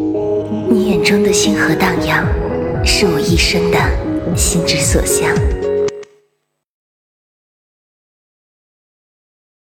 你眼中的星河荡漾是我一生的心之所向。